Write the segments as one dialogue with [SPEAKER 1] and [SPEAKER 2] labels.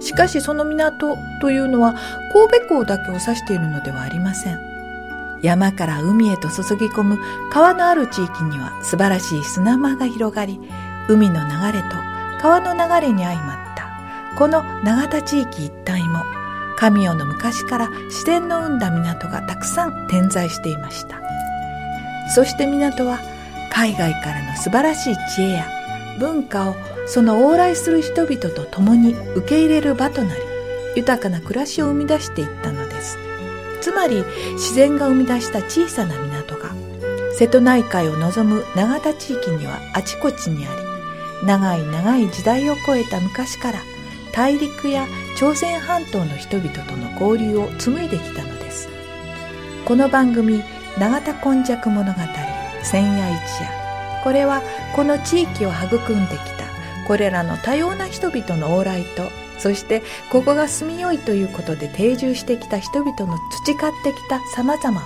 [SPEAKER 1] しかしその港というのは神戸港だけを指しているのではありません。山から海へと注ぎ込む川のある地域には素晴らしい砂間が広がり海の流れと川の流れに相まったこの永田地域一帯も神代の昔から自然の生んだ港がたくさん点在していました。そして港は海外からの素晴らしい知恵や文化をその往来する人々と共に受け入れる場となり豊かな暮らしを生み出していったのです。つまり自然が生み出した小さな港が瀬戸内海を望む永田地域にはあちこちにあり長い長い時代を超えた昔から大陸や朝鮮半島の人々との交流を紡いできたのです。この番組「永田今昔物語千夜一夜」これはこの地域を育んできたこれらの多様な人々の往来とそしてここが住みよいということで定住してきた人々の培ってきた様々を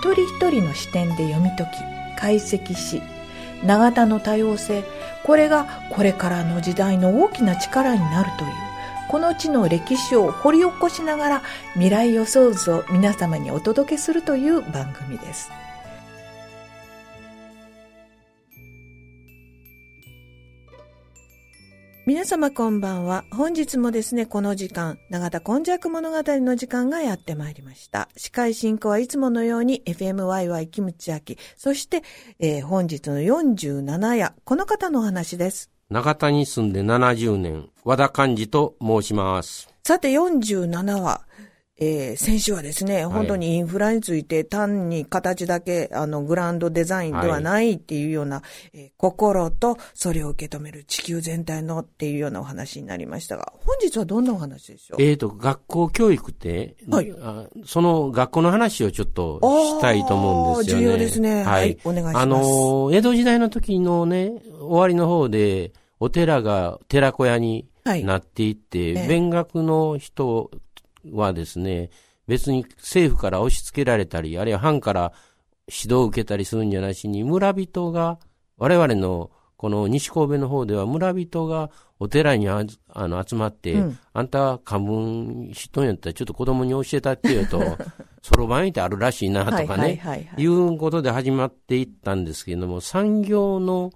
[SPEAKER 1] 一人一人の視点で読み解き解析し永田の多様性これがこれからの時代の大きな力になるというこの地の歴史を掘り起こしながら未来予想図を皆様にお届けするという番組です。皆様こんばんは。本日もですね、この時間、長田今昔物語の時間がやってまいりました。司会進行はいつものように FMYY キムチ焼き、そして、えー、本日の47夜、この方のお話です。
[SPEAKER 2] 長田に住んで70年、和田寛治と申します。
[SPEAKER 1] さて47話、えー、先週はですね、本当にインフラについて単に形だけ、あの、グランドデザインではないっていうような、はい、えー、心とそれを受け止める地球全体のっていうようなお話になりましたが、本日はどんなお話でしょう？
[SPEAKER 2] えっ、ー、と、学校教育って、はい、その学校の話をちょっとしたいと思うんですよね。
[SPEAKER 1] 重要ですね。はい、はい、お願いします。あの、
[SPEAKER 2] 江戸時代の時のね、終わりの方で、お寺が寺子屋になっていって、はい、勉学の人はですね、別に政府から押し付けられたり、あるいは藩から指導を受けたりするんじゃなしに、村人が、我々のこの西神戸の方では村人がお寺にああの集まって、うん、あんた漢文知っとんやったらちょっと子供に教えたってよと、そろばんってあるらしいなとかね、いうことで始まっていったんですけれども、産業の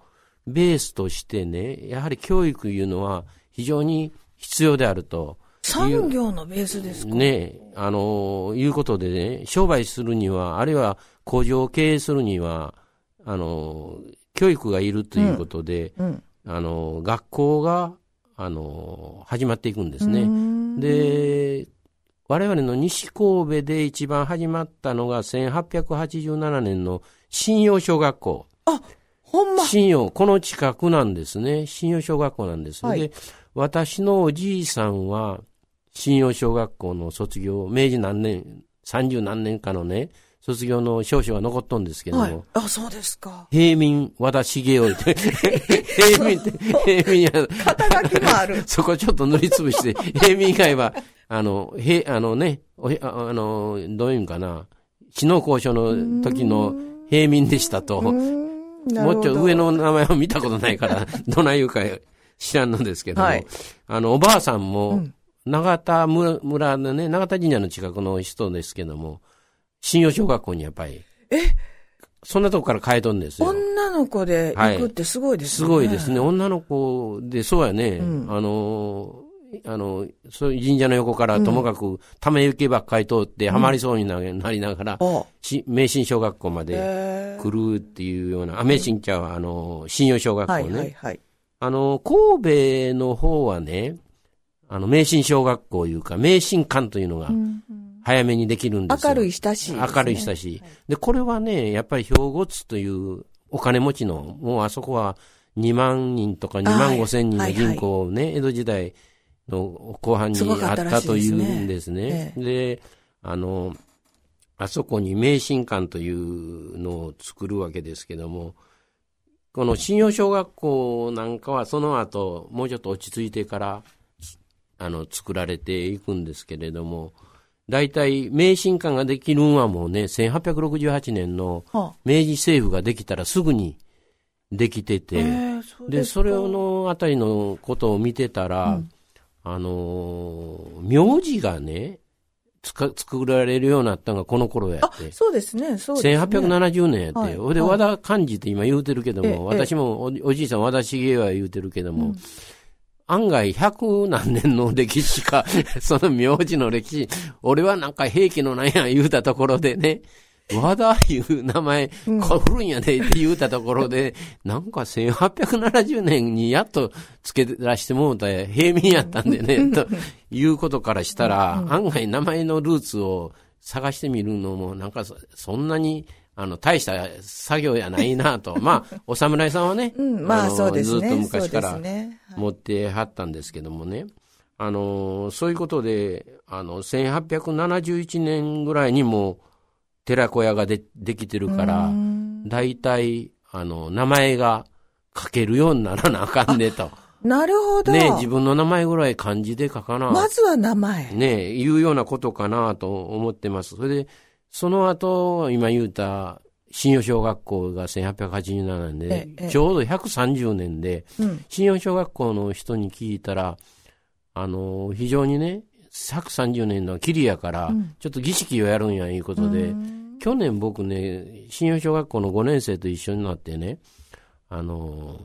[SPEAKER 2] ベースとしてね、やはり教育いうのは非常に必要であると。
[SPEAKER 1] 産業のベースですか？
[SPEAKER 2] ね、あの、いうことでね、商売するには、あるいは工場を経営するには、あの、教育がいるということで、うんうん、あの、学校が、あの、始まっていくんですね。で、我々の西神戸で一番始まったのが1887年の信用小学校。
[SPEAKER 1] あ、ほんま
[SPEAKER 2] 信用、この近くなんですね。信用小学校なんです。はい、で、私のおじいさんは、信用小学校の卒業、明治何年、三十何年かのね、卒業の証書が残っとんですけども。はい、
[SPEAKER 1] あ、そうですか。
[SPEAKER 2] 平民和田茂雄って。平民って、平民や。
[SPEAKER 1] 肩書きもある。
[SPEAKER 2] そこちょっと塗りつぶして、平民以外は、あの、へ、あのね、ああの、どういうんかな、死の交渉の時の平民でしたと。もうちょ上の名前を見たことないから、どない言うか知らんのですけども、はい、あの、おばあさんも、うん長田村のね、長田神社の近くの人ですけども、信用小学校にやっぱり。
[SPEAKER 1] え？
[SPEAKER 2] そんなとこから変えとんですよ。
[SPEAKER 1] 女の子で行くってすごいです
[SPEAKER 2] ね。はい、すごいですね。女の子で、そうやね。うん、あの、あの、そういう神社の横からともかく、ため行けばっかり通ってはまりそうになりながら、うん、名神小学校まで来るっていうような、あ、名神茶は、あの、信用小学校ね。はいはいはい。あの、神戸の方はね、あの、名神小学校いうか、名神館というのが、早めにできるんですよ。
[SPEAKER 1] 明るい親しい、
[SPEAKER 2] ね、明るい親しい。で、これはね、やっぱり兵庫津というお金持ちの、もうあそこは2万人とか2万5千人の人口をね、はいはい、江戸時代の後半にあったというんですね。で、あの、あそこに名神館というのを作るわけですけども、この信用小学校なんかはその後、もうちょっと落ち着いてから、あの、作られていくんですけれども、大体、名神館ができるんはもうね、1868年の明治政府ができたらすぐにできてて、でそれのあたりのことを見てたら、うん、あの名字がね、つか作られるようになったのがこの頃やって。
[SPEAKER 1] そうですね、そうですね。
[SPEAKER 2] 1870年やって。はい、で、和田寛治って今言うてるけども、私もおおじいさん和田茂は言うてるけども、うん案外百何年の歴史か、その名字の歴史、俺はなんか兵器のなんや言うたところでね、和田いう名前、古るんやでって言うたところで、うん、なんか1870年にやっと付け出してもうた平民やったんでね、ということからしたら、案外名前のルーツを探してみるのも、なんかそんなに、あの、大した作業やないなと。まあ、お侍さんはね、
[SPEAKER 1] うん、まあそうです
[SPEAKER 2] ね。ずっと昔から持ってはったんですけどもね。あの、そういうことで、あの、1871年ぐらいにも、寺子屋がでできてるから、大体、あの、名前が書けるようにならなあかんねと。
[SPEAKER 1] なるほど。
[SPEAKER 2] ね自分の名前ぐらい漢字で書かな。
[SPEAKER 1] まずは名前。
[SPEAKER 2] ねいうようなことかなと思ってます。それで、その後、今言うた、信用小学校が1887年で、ちょうど130年で、信用小学校の人に聞いたら、あの、非常にね、130年のキリやから、ちょっと儀式をやるんやいうことで、去年僕ね、信用小学校の5年生と一緒になってね、あの、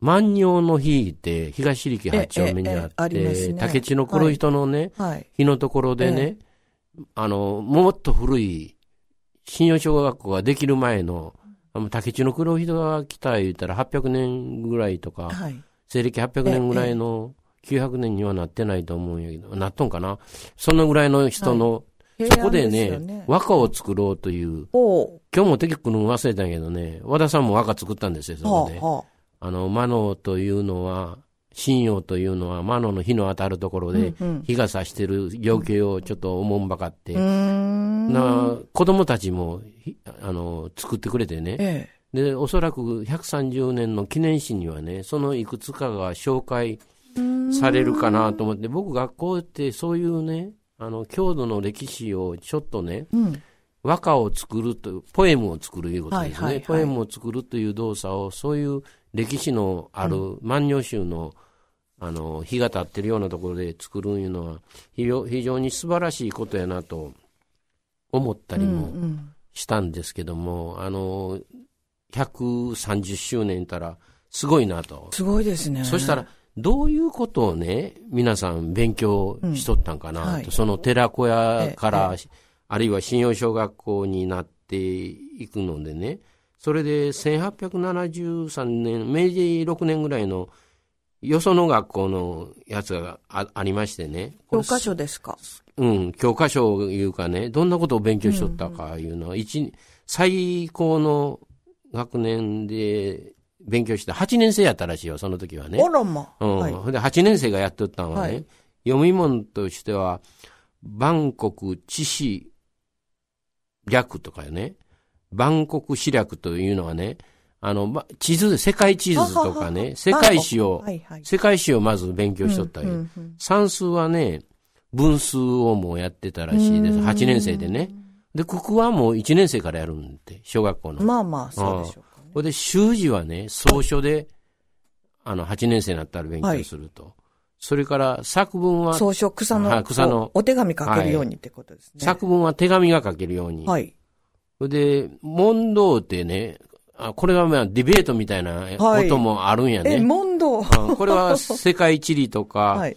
[SPEAKER 2] 万葉の日って東力八丁目にあって、竹地の黒人のね、日のところでね、あの、もっと古い信用小学校ができる前の、竹地の黒人が来た言ったら800年ぐらいとか、西暦800年ぐらいの900年にはなってないと思うんやけど、なっとんかな？そのぐらいの人の、はい、そこでね、ね。和歌を作ろうという、今日も敵くの忘れたんやけどね、和田さんも和歌作ったんですよ、そこで。はあはあ、あの、魔能というのは、信用というのは魔のの日の当たるところで、日が差してる情景をちょっとおもんばかって、な子供たちもあの作ってくれてね、ええ、で、おそらく130年の記念誌にはね、そのいくつかが紹介されるかなと思って、僕学校ってそういうね、あの、郷土の歴史をちょっとね、うん、和歌を作ると、ポエムを作るいうことですね、はいはいはい。ポエムを作るという動作を、そういう歴史のある万葉集の、あの、日が経ってるようなところで作るいうのは、非常に素晴らしいことやなと思ったりもしたんですけども、うんうん、あの、130周年たら、すごいなと。
[SPEAKER 1] すごいですね。
[SPEAKER 2] そしたら、どういうことをね、皆さん勉強しとったんかなと、うん。はい、その寺子屋から、あるいは信用小学校になっていくのでね、それで1873年、明治6年ぐらいのよその学校のやつがあありましてね。
[SPEAKER 1] 教科書ですか？
[SPEAKER 2] うん、教科書いうかね、どんなことを勉強しとったかいうのは、一、最高の学年で勉強して8年生やったらしいよ、その時はね。
[SPEAKER 1] あらま。
[SPEAKER 2] うん。はい、で、8年生がやっとったのはね、はい、読み物としては、万国知史略とかね、万国史略というのはね、あの、地図、世界地図とかね、世界史を、世界史をまず勉強しとったよ、うんうんうん。算数はね、分数をもうやってたらしいです。8年生でね。で、ここはもう1年生からやるんで、小学校の。
[SPEAKER 1] まあまあ、そうでしょう。
[SPEAKER 2] ほいで、習字はね、草書で、あの、8年生になったら勉強すると。はい、それから作文は、
[SPEAKER 1] 草書、草の、草の、お手紙書けるようにってことですね。
[SPEAKER 2] 作文は手紙が書けるように。はい。それで、問答ってね、あこれはまあディベートみたいなこともあるんやね。はい、
[SPEAKER 1] え、問答
[SPEAKER 2] これは世界地理とか、はい、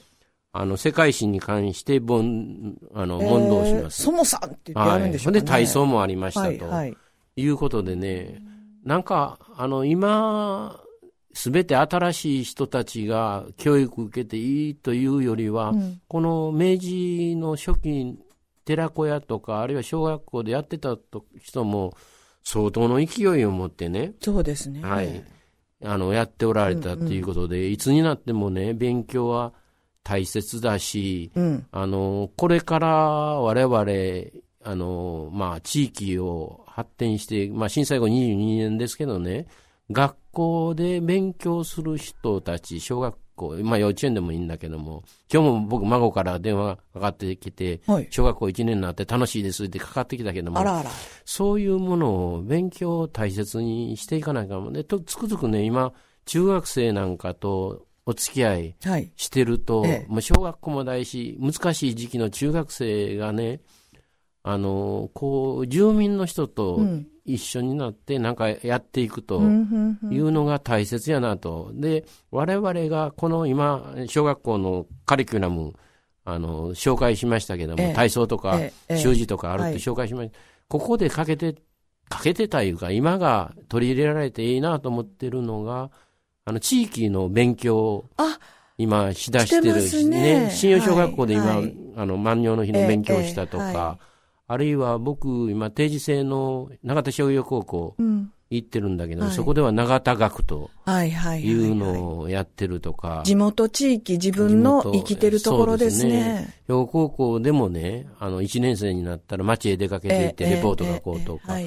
[SPEAKER 2] あの、世界史に関して、ぼん、あの、問答します。
[SPEAKER 1] そもさんって言ってやるんでしょうね。
[SPEAKER 2] はい、で、体操もありましたと。はい、いうことでね、なんか、あの、今、すべて新しい人たちが教育受けていいというよりは、うん、この明治の初期、寺子屋とか、あるいは小学校でやってた人も、相当の勢いを持ってね。
[SPEAKER 1] そうですね。
[SPEAKER 2] はい。あの、やっておられたっていうことで、うんうん、いつになってもね、勉強は大切だし、うん、あの、これから我々、あの、まあ、地域を発展して、まあ、震災後22年ですけどね、学校で勉強する人たち、小学校、まあ幼稚園でもいいんだけども、今日も僕孫から電話かかってきて、はい、小学校1年になって楽しいですってかかってきたけども、
[SPEAKER 1] あらあら。
[SPEAKER 2] そういうものを勉強を大切にしていかないかもね、とつくづくね、今、中学生なんかとお付き合いしてると、はいええ、もう小学校も大し、難しい時期の中学生がね、あの、こう、住民の人と一緒になってなんかやっていくというのが大切やなと。で、我々がこの今、小学校のカリキュラム、あの、紹介しましたけども、え体操とか、習字とかあるって紹介しました。ここでかけて、かけてたいうか、今が取り入れられていいなと思ってるのが、あの、地域の勉強今しだしてるしね、信用小学校で今、あの、万葉の日の勉強したとか、あるいは僕、今、定時制の永田商業高校行ってるんだけど、うんはい、そこでは永田学というのをやってるとか。
[SPEAKER 1] 地元地域、自分の生きてるところですね。
[SPEAKER 2] 兵庫、ね、高校でもね、あの、1年生になったら街へ出かけていってレポート書こうとか、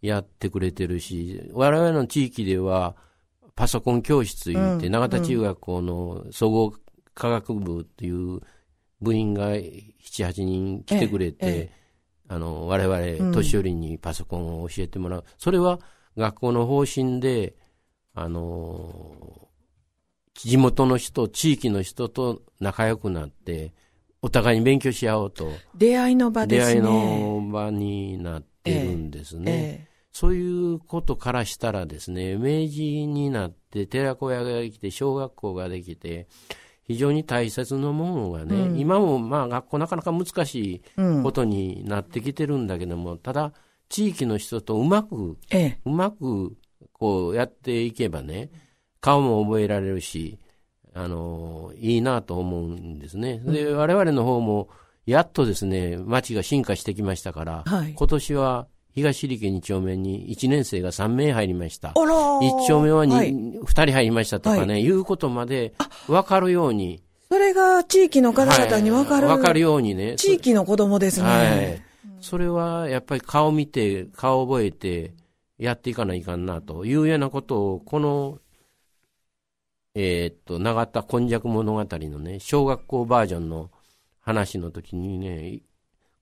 [SPEAKER 2] やってくれてるし、我々の地域では、パソコン教室行って、永田中学校の総合科学部っていう部員が7、8人来てくれて、あの、我々、年寄りにパソコンを教えてもらう。それは学校の方針で、あの、地元の人、地域の人と仲良くなって、お互いに勉強し合おうと。
[SPEAKER 1] 出会いの場です
[SPEAKER 2] ね。出会いの場になってるんですね。えええ、そういうことからしたらですね、明治になって寺子屋ができて、小学校ができて、非常に大切なものがね、うん、今もまあ学校なかなか難しいことになってきてるんだけども、うん、ただ地域の人とうまく、ええ、うまくこうやっていけばね、顔も覚えられるし、あの、いいなと思うんですね。で、我々の方も、やっとですね、街が進化してきましたから、はい、今年は東入家2丁目に1年生が3名入りました。1丁目は 2,、はい、2人入りましたとかね、はい、いうことまで分かるように。
[SPEAKER 1] それが地域の方々に分かる、
[SPEAKER 2] はい、分かるようにね。
[SPEAKER 1] 地域の子供ですね。は
[SPEAKER 2] い。それはやっぱり顔見て、顔覚えて、やっていかないかんなというようなことを、この、えー、っと、長田今昔物語のね、小学校バージョンの話の時にね、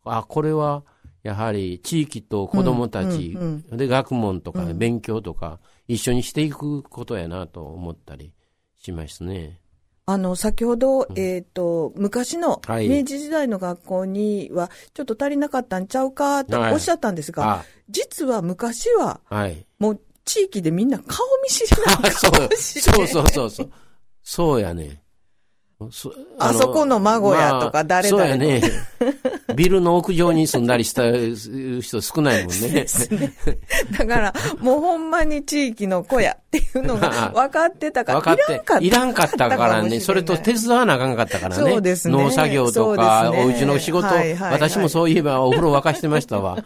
[SPEAKER 2] あ、これは、やはり地域と子供たち、で学問とか、ね、勉強とか、一緒にしていくことやなと思ったりしますね。
[SPEAKER 1] あの、先ほど、うん、えっ、ー、と、昔の明治時代の学校には、ちょっと足りなかったんちゃうかとおっしゃったんですが、はい、実は昔は、はい、もう地域でみんな顔見知りなんか
[SPEAKER 2] そう。そうそうそう。そう。やね。
[SPEAKER 1] あそこの孫やとか誰だ、
[SPEAKER 2] まあ、そうやね。ビルの屋上に住んだりした人少ないもんね。ね
[SPEAKER 1] だから、もうほんまに地域の子やっていうのが分かってたから、分かって、
[SPEAKER 2] いらんかったからね、それと手伝わなあかんかったからね。ね。農作業とか、ね、お家の仕事、はいはいはい、私もそういえばお風呂沸かしてましたわ。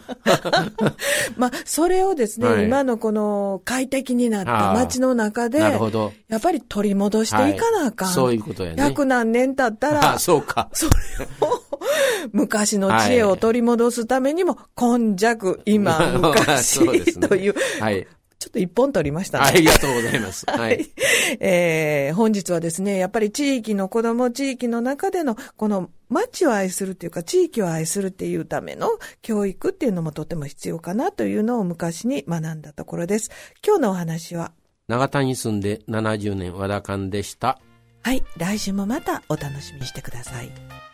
[SPEAKER 1] まあ、それをですね、はい、今のこの快適になった街の中で、なるほど。やっぱり取り戻していかなあかん。はい、
[SPEAKER 2] そういうことやね。
[SPEAKER 1] 百何年経ったら、
[SPEAKER 2] あそうか。
[SPEAKER 1] それを、昔の知恵を取り戻すためにも、今弱、今、昔、という、はい。ちょっと一本取りましたね。
[SPEAKER 2] ありがとうございます。はい。
[SPEAKER 1] えー、本日はですね、やっぱり地域の子供、地域の中での、この街を愛するっていうか、地域を愛するっていうための教育っていうのもとても必要かなというのを昔に学んだところです。今日のお話は、
[SPEAKER 2] 長田に住んで70年和田館でした。
[SPEAKER 1] はい、来週もまたお楽しみにしてください。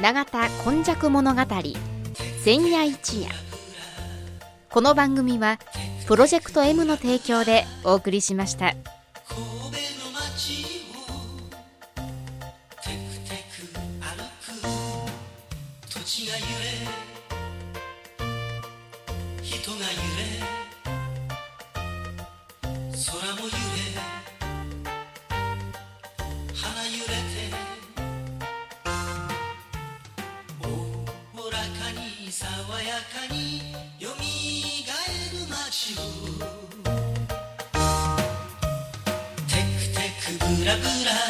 [SPEAKER 3] 永田今昔物語千夜一夜この番組はプロジェクト M の提供でお送りしました。
[SPEAKER 4] ブラブラ